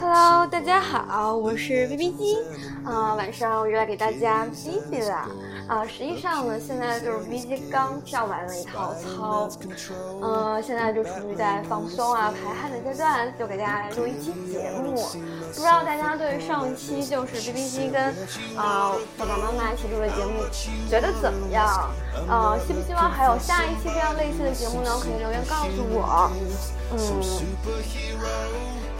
Hello，大家好，我是 B B 机啊，晚上我又来给大家 B B 了啊。实际上呢，现在就是 B B 机刚跳完了一套操，呃，现在就处于在放松啊、排汗的阶段，就给大家来录一期节目。不知道大家对上一期就是 B B 机跟啊爸爸妈妈一起录的节目觉得怎么样？呃，希不希望还有下一期这样类似的节目呢？可以留言告诉我。嗯，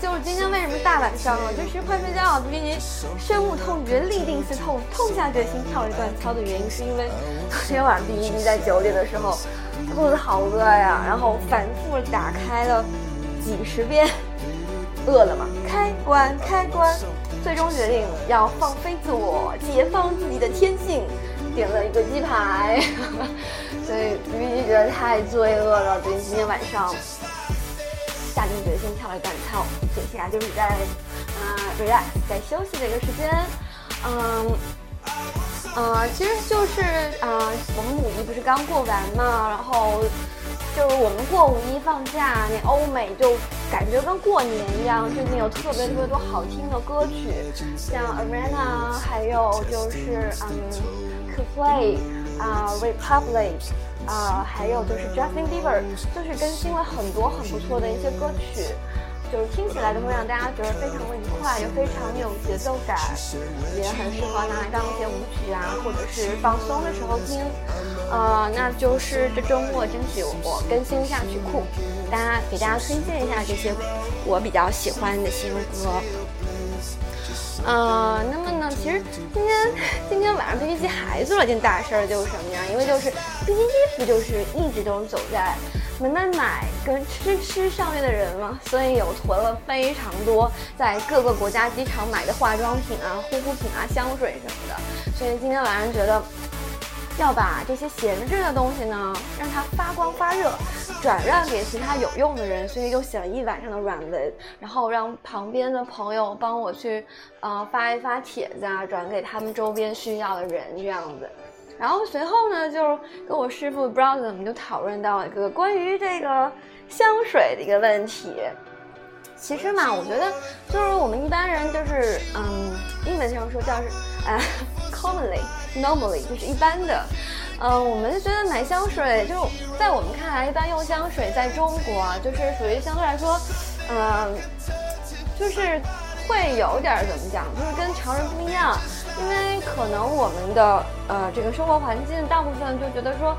就是今天为什么大晚上了，就是快睡觉，B B 机深恶痛绝，立定思痛，痛下决心跳一段操的原因，是因为 昨天晚上 B B 机在九点的时候肚子好饿呀，然后反复打开了几十遍饿了么开关开关，最终决定要放飞自我，解放自己的天性，点了一个鸡排，所以 B B 机觉得太罪恶了，所以今天晚上。下定决心跳了一段操，所以现在就是在啊 relax 在休息的一个时间，嗯，呃，其实就是啊，我们五一不是刚过完嘛，然后就是我们过五一放假，那欧美就感觉跟过年一样，最近有特别特别多好听的歌曲，像 Ariana，还有就是嗯 c o p l a y 啊，Republic，啊，还有就是 Justin Bieber，就是更新了很多很不错的一些歌曲，就是听起来都会让大家觉得非常的愉快，又非常有节奏感，也很适合拿来当一些舞曲啊，或者是放松的时候听。呃，那就是这周末争取我更新一下曲库，大家给大家推荐一下这些我比较喜欢的新歌。呃，那么呢，其实今天今天晚上 B B 机还做了件大事儿，就是什么呀？因为就是 B B 机不就是一直都是走在买买买跟吃吃上面的人嘛，所以有囤了非常多在各个国家机场买的化妆品啊、护肤品啊、香水什么的，所以今天晚上觉得。要把这些闲置的东西呢，让它发光发热，转让给其他有用的人，所以就写了一晚上的软文，然后让旁边的朋友帮我去，呃，发一发帖子啊，转给他们周边需要的人这样子。然后随后呢，就跟我师傅不知道怎么就讨论到一个关于这个香水的一个问题。其实嘛，我觉得就是我们一般人就是，嗯，英文上说叫是，呃，commonly。Normally 就是一般的，嗯，我们就觉得买香水，就在我们看来，一般用香水在中国，就是属于相对来说，嗯，就是会有点怎么讲，就是跟常人不一样，因为可能我们的呃这个生活环境，大部分就觉得说，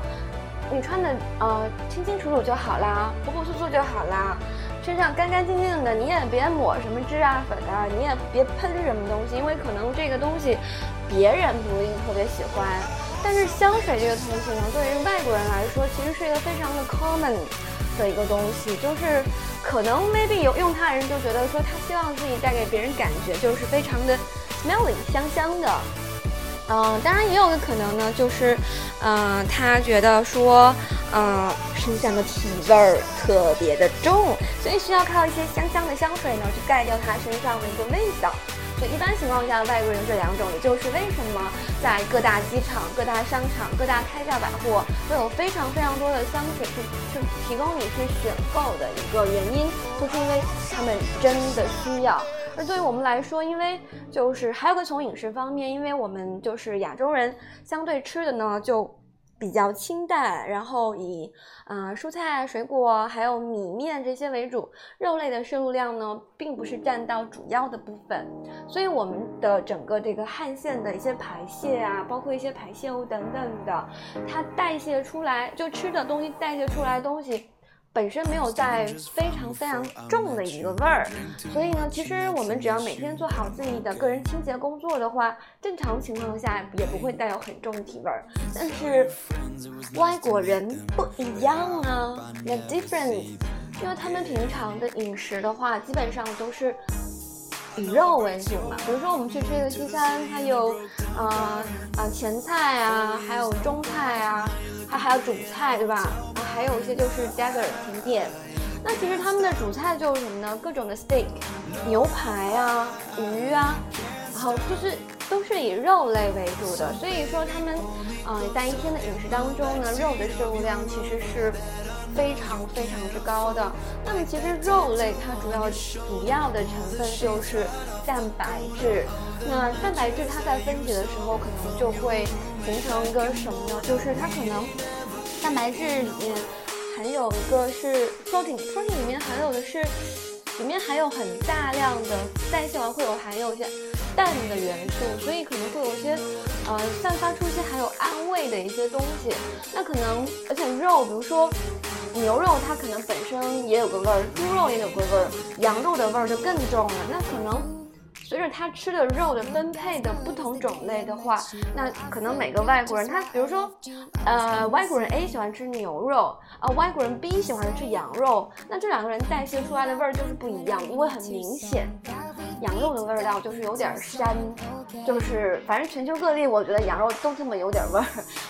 你穿的呃清清楚楚就好啦，朴朴素素就好啦。身上干干净净的，你也别抹什么脂啊粉啊，你也别喷什么东西，因为可能这个东西别人不一定特别喜欢。但是香水这个东西呢，对于外国人来说，其实是一个非常的 common 的一个东西，就是可能 maybe 有用它的人就觉得说，他希望自己带给别人感觉就是非常的 smelly 香香的。嗯，当然也有个可能呢，就是，嗯，他觉得说，嗯，身上的体味儿特别的重，所以需要靠一些香香的香水呢，去盖掉他身上的一个味道。所以一般情况下，外国人这两种，也就是为什么在各大机场、各大商场、各大开价百货都有非常非常多的香水去去提供你去选购的一个原因，就是因为他们真的需要。而对于我们来说，因为就是还有个从饮食方面，因为我们就是亚洲人，相对吃的呢就比较清淡，然后以啊蔬菜、水果还有米面这些为主，肉类的摄入量呢并不是占到主要的部分，所以我们的整个这个汗腺的一些排泄啊，包括一些排泄物等等的，它代谢出来就吃的东西代谢出来的东西。本身没有在非常非常重的一个味儿，所以呢，其实我们只要每天做好自己的个人清洁工作的话，正常情况下也不会带有很重的体味儿。但是外国人不一样啊，the difference，因为他们平常的饮食的话，基本上都是以肉为主嘛。比如说我们去吃一个西餐，它有啊啊前菜啊，还有中菜啊，它还有主菜，对吧？还有一些就是 Desert 甜点，那其实他们的主菜就是什么呢？各种的 steak，牛排啊，鱼啊，然后就是都是以肉类为主的。所以说他们，嗯，在一天的饮食当中呢，肉的摄入量其实是非常非常之高的。那么其实肉类它主要主要的成分就是蛋白质。那蛋白质它在分解的时候可能就会形成一个什么呢？就是它可能蛋白质里面含有一个是 protein，protein 里面含有的是里面含有很大量的代谢完会有含有一些氮的元素，所以可能会有一些呃散发出一些含有氨味的一些东西。那可能而且肉，比如说牛肉，它可能本身也有个味儿，猪肉也有个味儿，羊肉的味儿就更重了。那可能。随着他吃的肉的分配的不同种类的话，那可能每个外国人他，比如说，呃，外国人 A 喜欢吃牛肉，啊，外国人 B 喜欢吃羊肉，那这两个人代谢出来的味儿就是不一样，因为很明显，羊肉的味道就是有点膻，就是反正全球各地我觉得羊肉都这么有点味儿，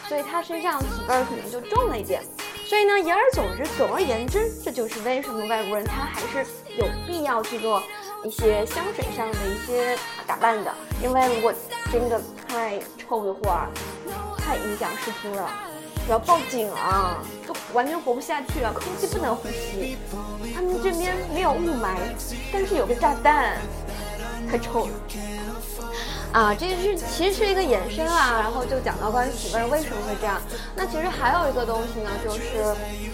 所以他身上体味儿可能就重了一点。所以呢，言而总之，总而言之，这就是为什么外国人他还是有必要去做。一些香水上的一些打扮的，因为如果真的太臭的话，太影响视听了，要报警啊，都完全活不下去了，空气不能呼吸。他们这边没有雾霾，但是有个炸弹，太臭了。啊，这是其实是一个延伸啊，然后就讲到关于体味为什么会这样。那其实还有一个东西呢，就是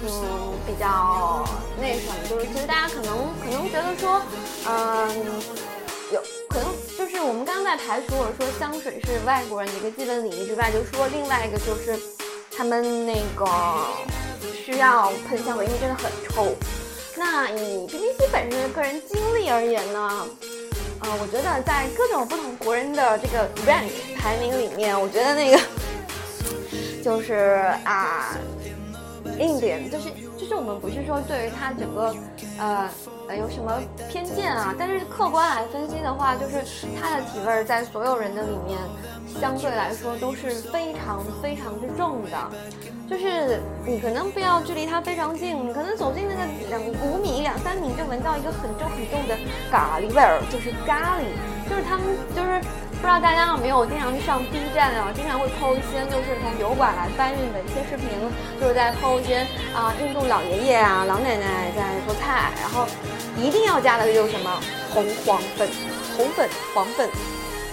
嗯，比较那什么，就是其实大家可能可能觉得说，嗯，有可能就是我们刚刚在排除我说香水是外国人的一个基本礼仪之外，就说另外一个就是他们那个需要喷香水，因为真的很臭。那以 BBC 本身的个人经历而言呢？啊，我觉得在各种不同国人的这个 rank 排名里面，我觉得那个就是啊，硬点就是就是我们不是说对于他整个呃呃有什么偏见啊，但是客观来分析的话，就是他的体味在所有人的里面相对来说都是非常非常之重的。就是你可能不要距离它非常近，可能走近那个两五米、两三米就闻到一个很重很重的咖喱味儿，就是咖喱。就是他们就是不知道大家有没有经常去上 B 站啊，经常会抛一些就是从油管来搬运的一些视频，就是在抛一些啊印度老爷爷啊、老奶奶在做菜，然后一定要加的就是什么红黄粉、红粉、黄粉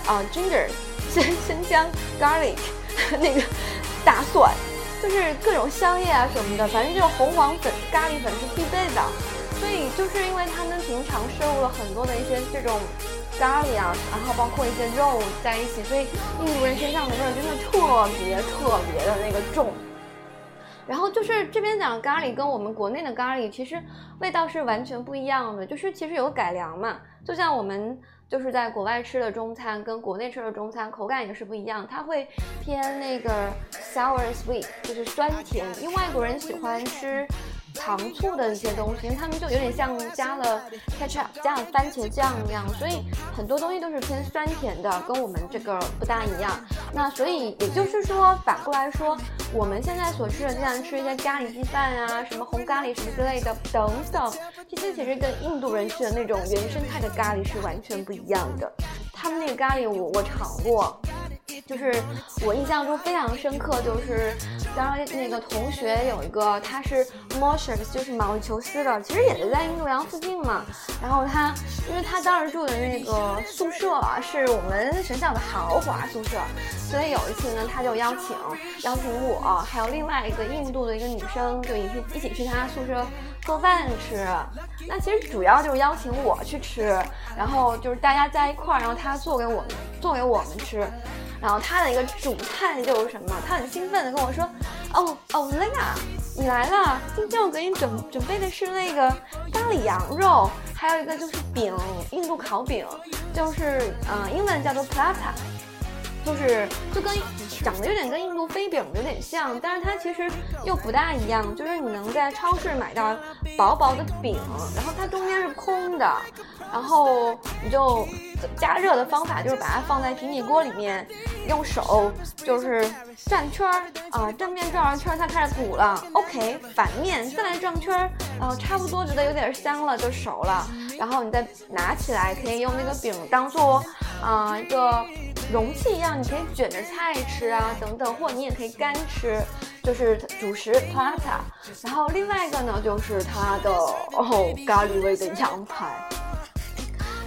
啊，ginger、生生姜、garlic 那个大蒜。就是各种香叶啊什么的，反正就是红黄粉、咖喱粉是必备的。所以就是因为他们平常摄入了很多的一些这种咖喱啊，然后包括一些肉在一起，所以印度人身上的味儿真的特别特别的那个重。然后就是这边讲咖喱跟我们国内的咖喱其实味道是完全不一样的，就是其实有改良嘛，就像我们。就是在国外吃的中餐跟国内吃的中餐口感也是不一样，它会偏那个 sour sweet，就是酸甜，因为外国人喜欢吃。糖醋的一些东西，因为他们就有点像加了 ketchup 加了番茄酱一样，所以很多东西都是偏酸甜的，跟我们这个不大一样。那所以也就是说，反过来说，我们现在所吃的，经常吃一些咖喱鸡饭啊，什么红咖喱什么之类的等等，这些其实跟印度人吃的那种原生态的咖喱是完全不一样的。他们那个咖喱，我我尝过。就是我印象中非常深刻，就是当时那个同学有一个，他是 Mauritius，就是毛里求斯的，其实也是在印度洋附近嘛。然后他，因为他当时住的那个宿舍是我们学校的豪华宿舍，所以有一次呢，他就邀请邀请我，还有另外一个印度的一个女生，就一起一起去他宿舍做饭吃。那其实主要就是邀请我去吃，然后就是大家在一块儿，然后他做给我们做给我们吃。然后他的一个主菜就是什么？他很兴奋的跟我说：“哦哦，雷亚，你来了！今天我给你准准备的是那个咖喱羊肉，还有一个就是饼，印度烤饼，就是嗯，英文叫做 plata。”就是就跟长得有点跟印度飞饼有点像，但是它其实又不大一样。就是你能在超市买到薄薄的饼，然后它中间是空的，然后你就加热的方法就是把它放在平底锅里面，用手就是转圈儿啊，正面转完圈儿它开始鼓了。OK，反面再来转圈儿，啊，差不多觉得有点香了就熟了，然后你再拿起来可以用那个饼当做啊一个。容器一样，你可以卷着菜吃啊，等等，或者你也可以干吃，就是主食 plata。然后另外一个呢，就是它的哦咖喱味的羊排。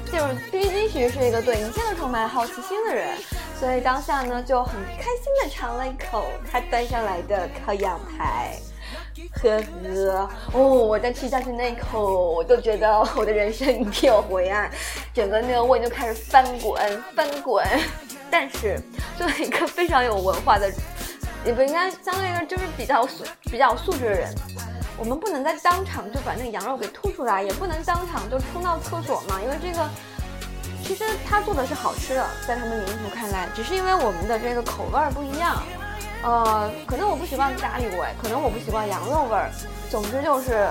就是 B B 机其实是一个对一切都充满好奇心的人，所以当下呢就很开心的尝了一口他端上来的烤羊排。呵呵，哦，我在吃下去那一口，我就觉得我的人生一片灰暗，整个那个胃就开始翻滚翻滚。但是作为一个非常有文化的，也不应该相对一个就是比较素比较素质的人，我们不能在当场就把那个羊肉给吐出来，也不能当场就冲到厕所嘛，因为这个其实他做的是好吃的，在他们民族看来，只是因为我们的这个口味不一样。呃，可能我不习惯咖喱味，可能我不习惯羊肉味儿。总之就是，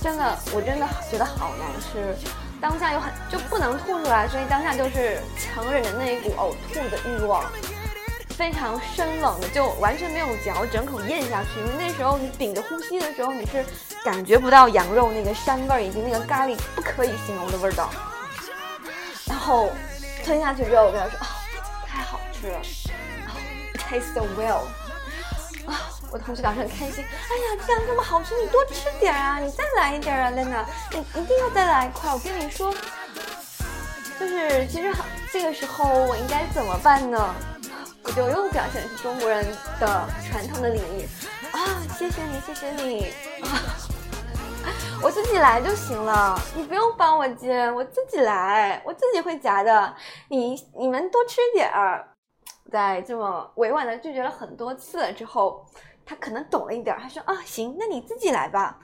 真的，我真的觉得好难吃。当下又很就不能吐出来，所以当下就是强忍着那一股呕吐的欲望，非常生冷的，就完全没有嚼，整口咽下去。因为那时候你屏着呼吸的时候，你是感觉不到羊肉那个膻味儿以及那个咖喱不可以形容的味道。然后吞下去之后，我跟他说：“啊，太好吃了。” Taste so well，啊，我同事当时很开心。哎呀，既然这么好吃，你多吃点啊，你再来一点啊，Lena，你一定要再来一块。我跟你说，就是其实这个时候我应该怎么办呢？我就又表现的是中国人的传统的礼仪啊，谢谢你，谢谢你啊，我自己来就行了，你不用帮我煎，我自己来，我自己会夹的。你你们多吃点儿。在这么委婉的拒绝了很多次之后，他可能懂了一点。他说：“啊，行，那你自己来吧。”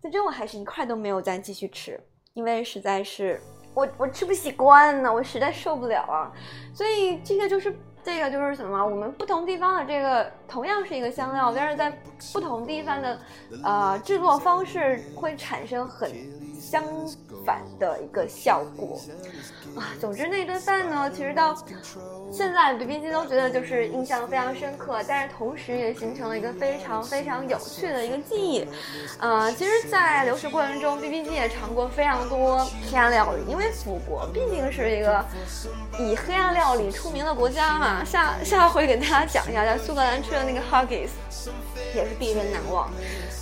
最终我还是一块都没有再继续吃，因为实在是我我吃不习惯呢，我实在受不了啊。所以这个就是这个就是什么？我们不同地方的这个同样是一个香料，但是在不同地方的呃制作方式会产生很相反的一个效果啊。总之那顿饭呢，其实到。现在 B B 机都觉得就是印象非常深刻，但是同时也形成了一个非常非常有趣的一个记忆。呃，其实，在留学过程中，B B 机也尝过非常多黑暗料理，因为祖国毕竟是一个以黑暗料理出名的国家嘛。下下回给大家讲一下，在苏格兰吃的那个 Haggis，也是毕生难忘。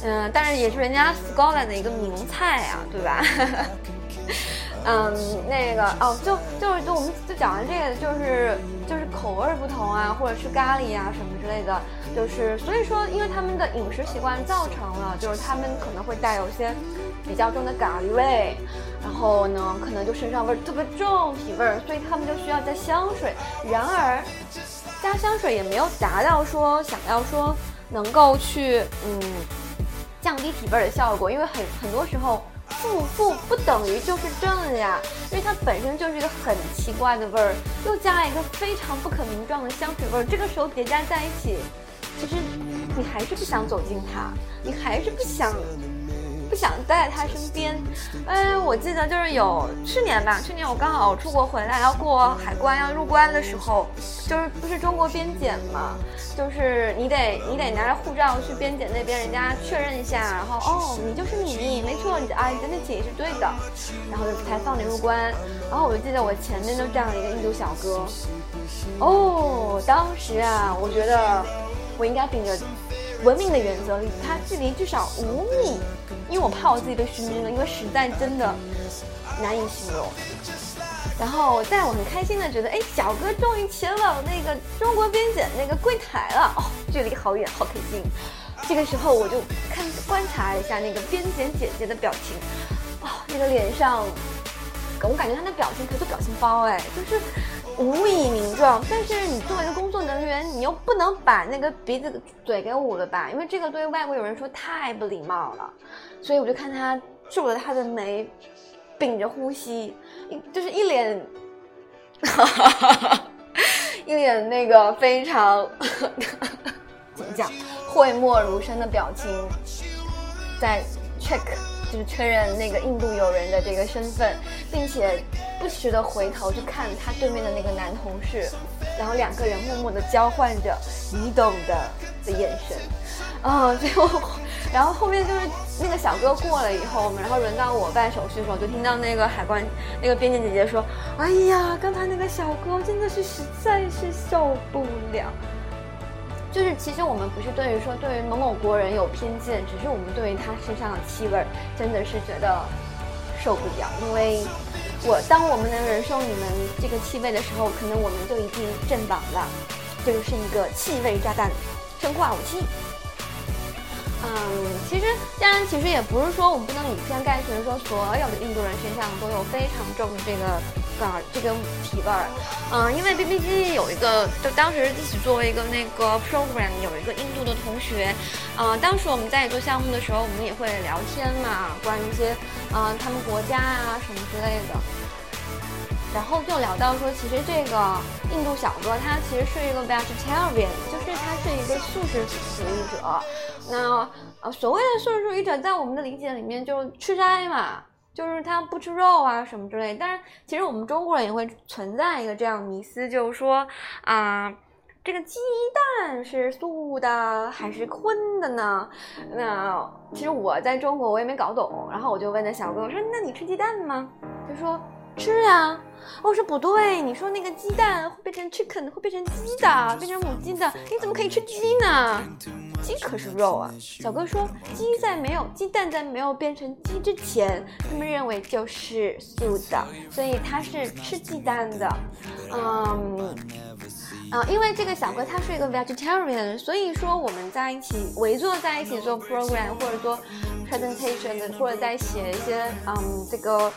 嗯，但是也是人家 Scotland 的一个名菜啊，对吧？吧 嗯，那个哦，就就是就我们就讲完这个，就是就是口味不同啊，或者吃咖喱啊什么之类的，就是所以说，因为他们的饮食习惯造成了，就是他们可能会带有一些比较重的咖喱味，然后呢，可能就身上味儿特别重，体味儿，所以他们就需要加香水。然而，加香水也没有达到说想要说能够去嗯降低体味儿的效果，因为很很多时候。负负不等于就是正呀，因为它本身就是一个很奇怪的味儿，又加了一个非常不可名状的香水味儿，这个时候叠加在一起，其实你还是不想走近它，你还是不想。想在他身边，嗯，我记得就是有去年吧，去年我刚好出国回来，要过海关要入关的时候，就是不是中国边检嘛，就是你得你得拿着护照去边检那边，人家确认一下，然后哦，你就是你，没错，你的 identity 是对的，然后就才放你入关。然后我就记得我前面就站了一个印度小哥，哦，当时啊，我觉得我应该顶着。文明的原则，离他距离至少五米，因为我怕我自己被熏晕了，因为实在真的难以形容。然后在我很开心的觉得，哎，小哥终于前往那个中国边检那个柜台了，哦，距离好远，好开心。这个时候我就看观察一下那个边检姐姐的表情，哦，那个脸上，我感觉他那表情可以做表情包，哎，就是。无以名状，但是你作为一个工作人员，你又不能把那个鼻子嘴给捂了吧？因为这个对外国友人说太不礼貌了。所以我就看他皱着他的眉，屏着呼吸，就是一脸，哈哈哈哈一脸那个非常 怎么讲，讳莫如深的表情，在 check。就是确认那个印度友人的这个身份，并且不时的回头去看他对面的那个男同事，然后两个人默默地交换着你懂的的眼神，啊，最后，然后后面就是那个小哥过了以后，然后轮到我办手续的时候，就听到那个海关那个边境姐姐说：“哎呀，刚才那个小哥真的是实在是受不了。”就是其实我们不是对于说对于某某国人有偏见，只是我们对于他身上的气味真的是觉得受不了，因为。我当我们能忍受你们这个气味的时候，可能我们就已经阵亡了。这就是一个气味炸弹，生化武器。嗯，其实当然，其实也不是说我们不能以偏概全，说所有的印度人身上都有非常重的这个。啊，这个体味儿，嗯，因为 B B G 有一个，就当时一起做一个那个 program，有一个印度的同学，啊，当时我们在做项目的时候，我们也会聊天嘛，关于一些，嗯，他们国家啊什么之类的，然后就聊到说，其实这个印度小哥他其实是一个 vegetarian，就是他是一个素食主义者，那呃，所谓的素食主义者，在我们的理解里面就吃斋嘛。就是他不吃肉啊什么之类，但是其实我们中国人也会存在一个这样迷思，就是说啊，这个鸡蛋是素的还是荤的呢？那其实我在中国我也没搞懂，然后我就问那小哥，我说那你吃鸡蛋吗？他说吃呀。我说不对，你说那个鸡蛋会变成 chicken，会变成鸡的，变成母鸡的，你怎么可以吃鸡呢？鸡可是肉啊！小哥说，鸡在没有鸡蛋在没有变成鸡之前，他们认为就是素的，所以他是吃鸡蛋的。嗯，啊，因为这个小哥他是一个 vegetarian，所以说我们在一起围坐在一起做 program 或者说 presentation 的，或者在写一些嗯这个。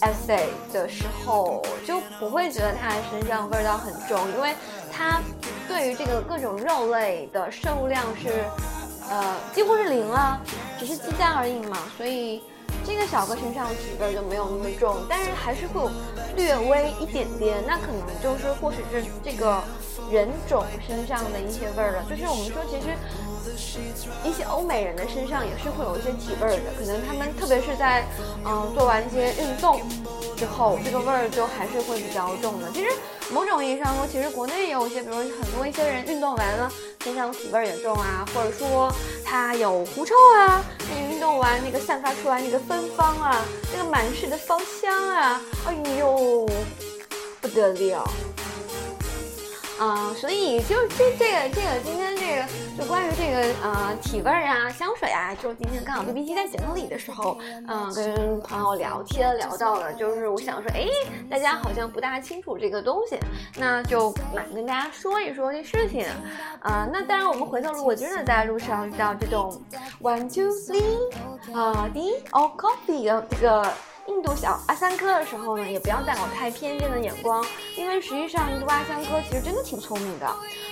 essay 的时候就不会觉得它身上味道很重，因为它对于这个各种肉类的摄入量是，呃，几乎是零了，只是鸡蛋而已嘛，所以这个小哥身上体味就没有那么重，但是还是会有略微一点点，那可能就是或许是这个人种身上的一些味儿了，就是我们说其实。一些欧美人的身上也是会有一些体味的，可能他们特别是在嗯做完一些运动之后，这个味儿就还是会比较重的。其实某种意义上说，其实国内也有一些，比如很多一些人运动完了身上体味也重啊，或者说他有狐臭啊，你运动完那个散发出来那个芬芳啊，那个满室的芳香啊，哎呦不得了。啊，所以就这这个这个今天这个就关于这个呃体味儿啊香水啊，就今天刚好 B B T 在节目里的时候，嗯，跟朋友聊天聊到了，就是我想说，哎，大家好像不大清楚这个东西，那就马上跟大家说一说这事情。啊，那当然我们回头如果真的在路上遇到这种 one two three 啊 D or coffee 的这个。印度小阿三哥的时候呢，也不要带有太偏见的眼光，因为实际上印度阿三哥其实真的挺聪明的，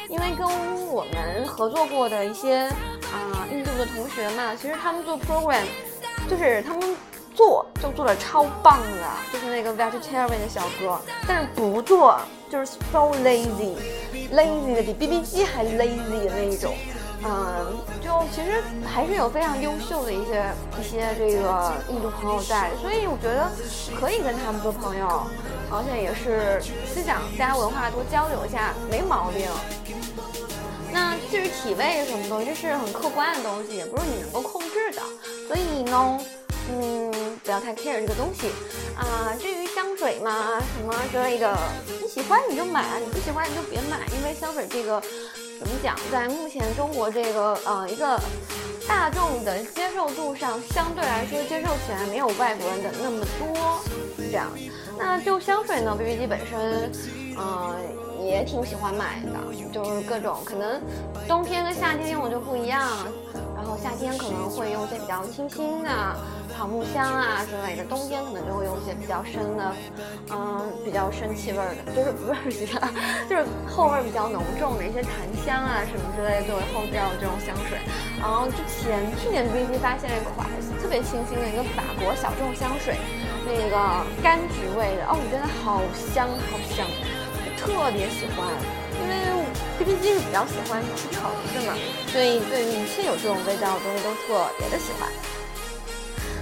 因为跟我们合作过的一些啊印度的同学嘛，其实他们做 program，就是他们做就做的超棒的，就是那个 vegetarian 的小哥，但是不做就是 so lazy，lazy 的比 B B 机还 lazy 的那一种。嗯，就其实还是有非常优秀的一些一些这个印度朋友在，所以我觉得可以跟他们做朋友，而且也是思想、加文化多交流一下，没毛病。那至于体味什么东西，这是很客观的东西，也不是你能够控制的，所以呢，嗯，不要太 care 这个东西啊。至于香水嘛，什么之类的，你喜欢你就买，你不喜欢你就别买，因为香水这个。怎么讲，在目前中国这个呃一个大众的接受度上，相对来说接受起来没有外国人的那么多，这样。那就香水呢，B B G 本身，嗯，也挺喜欢买的，就是各种可能冬天跟夏天用的就不一样。然后夏天可能会用一些比较清新的草木香啊之类的，冬天可能就会用一些比较深的，嗯，比较深气味的，就是不是其他，就是后味比较浓重的一些檀香啊什么之类作为后调的这种香水。然后之前去年 B B 发现了一款特别清新的一个法国小众香水，那个柑橘味的，哦，真的好香好香，特别喜欢。因为 B B 机是比较喜欢吃橙子嘛，所以对于一切有这种味道的东西都特别的喜欢。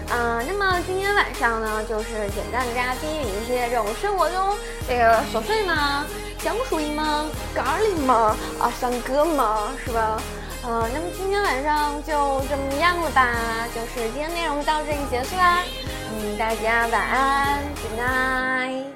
啊，那么今天晚上呢，就是简单的大家分享一些这种生活中这个琐碎嘛，香水吗？咖喱吗？啊，唱歌吗？是吧？呃，那么今天晚上就这么样了吧？就是今天内容到这里结束啦。嗯，大家晚安，Good night。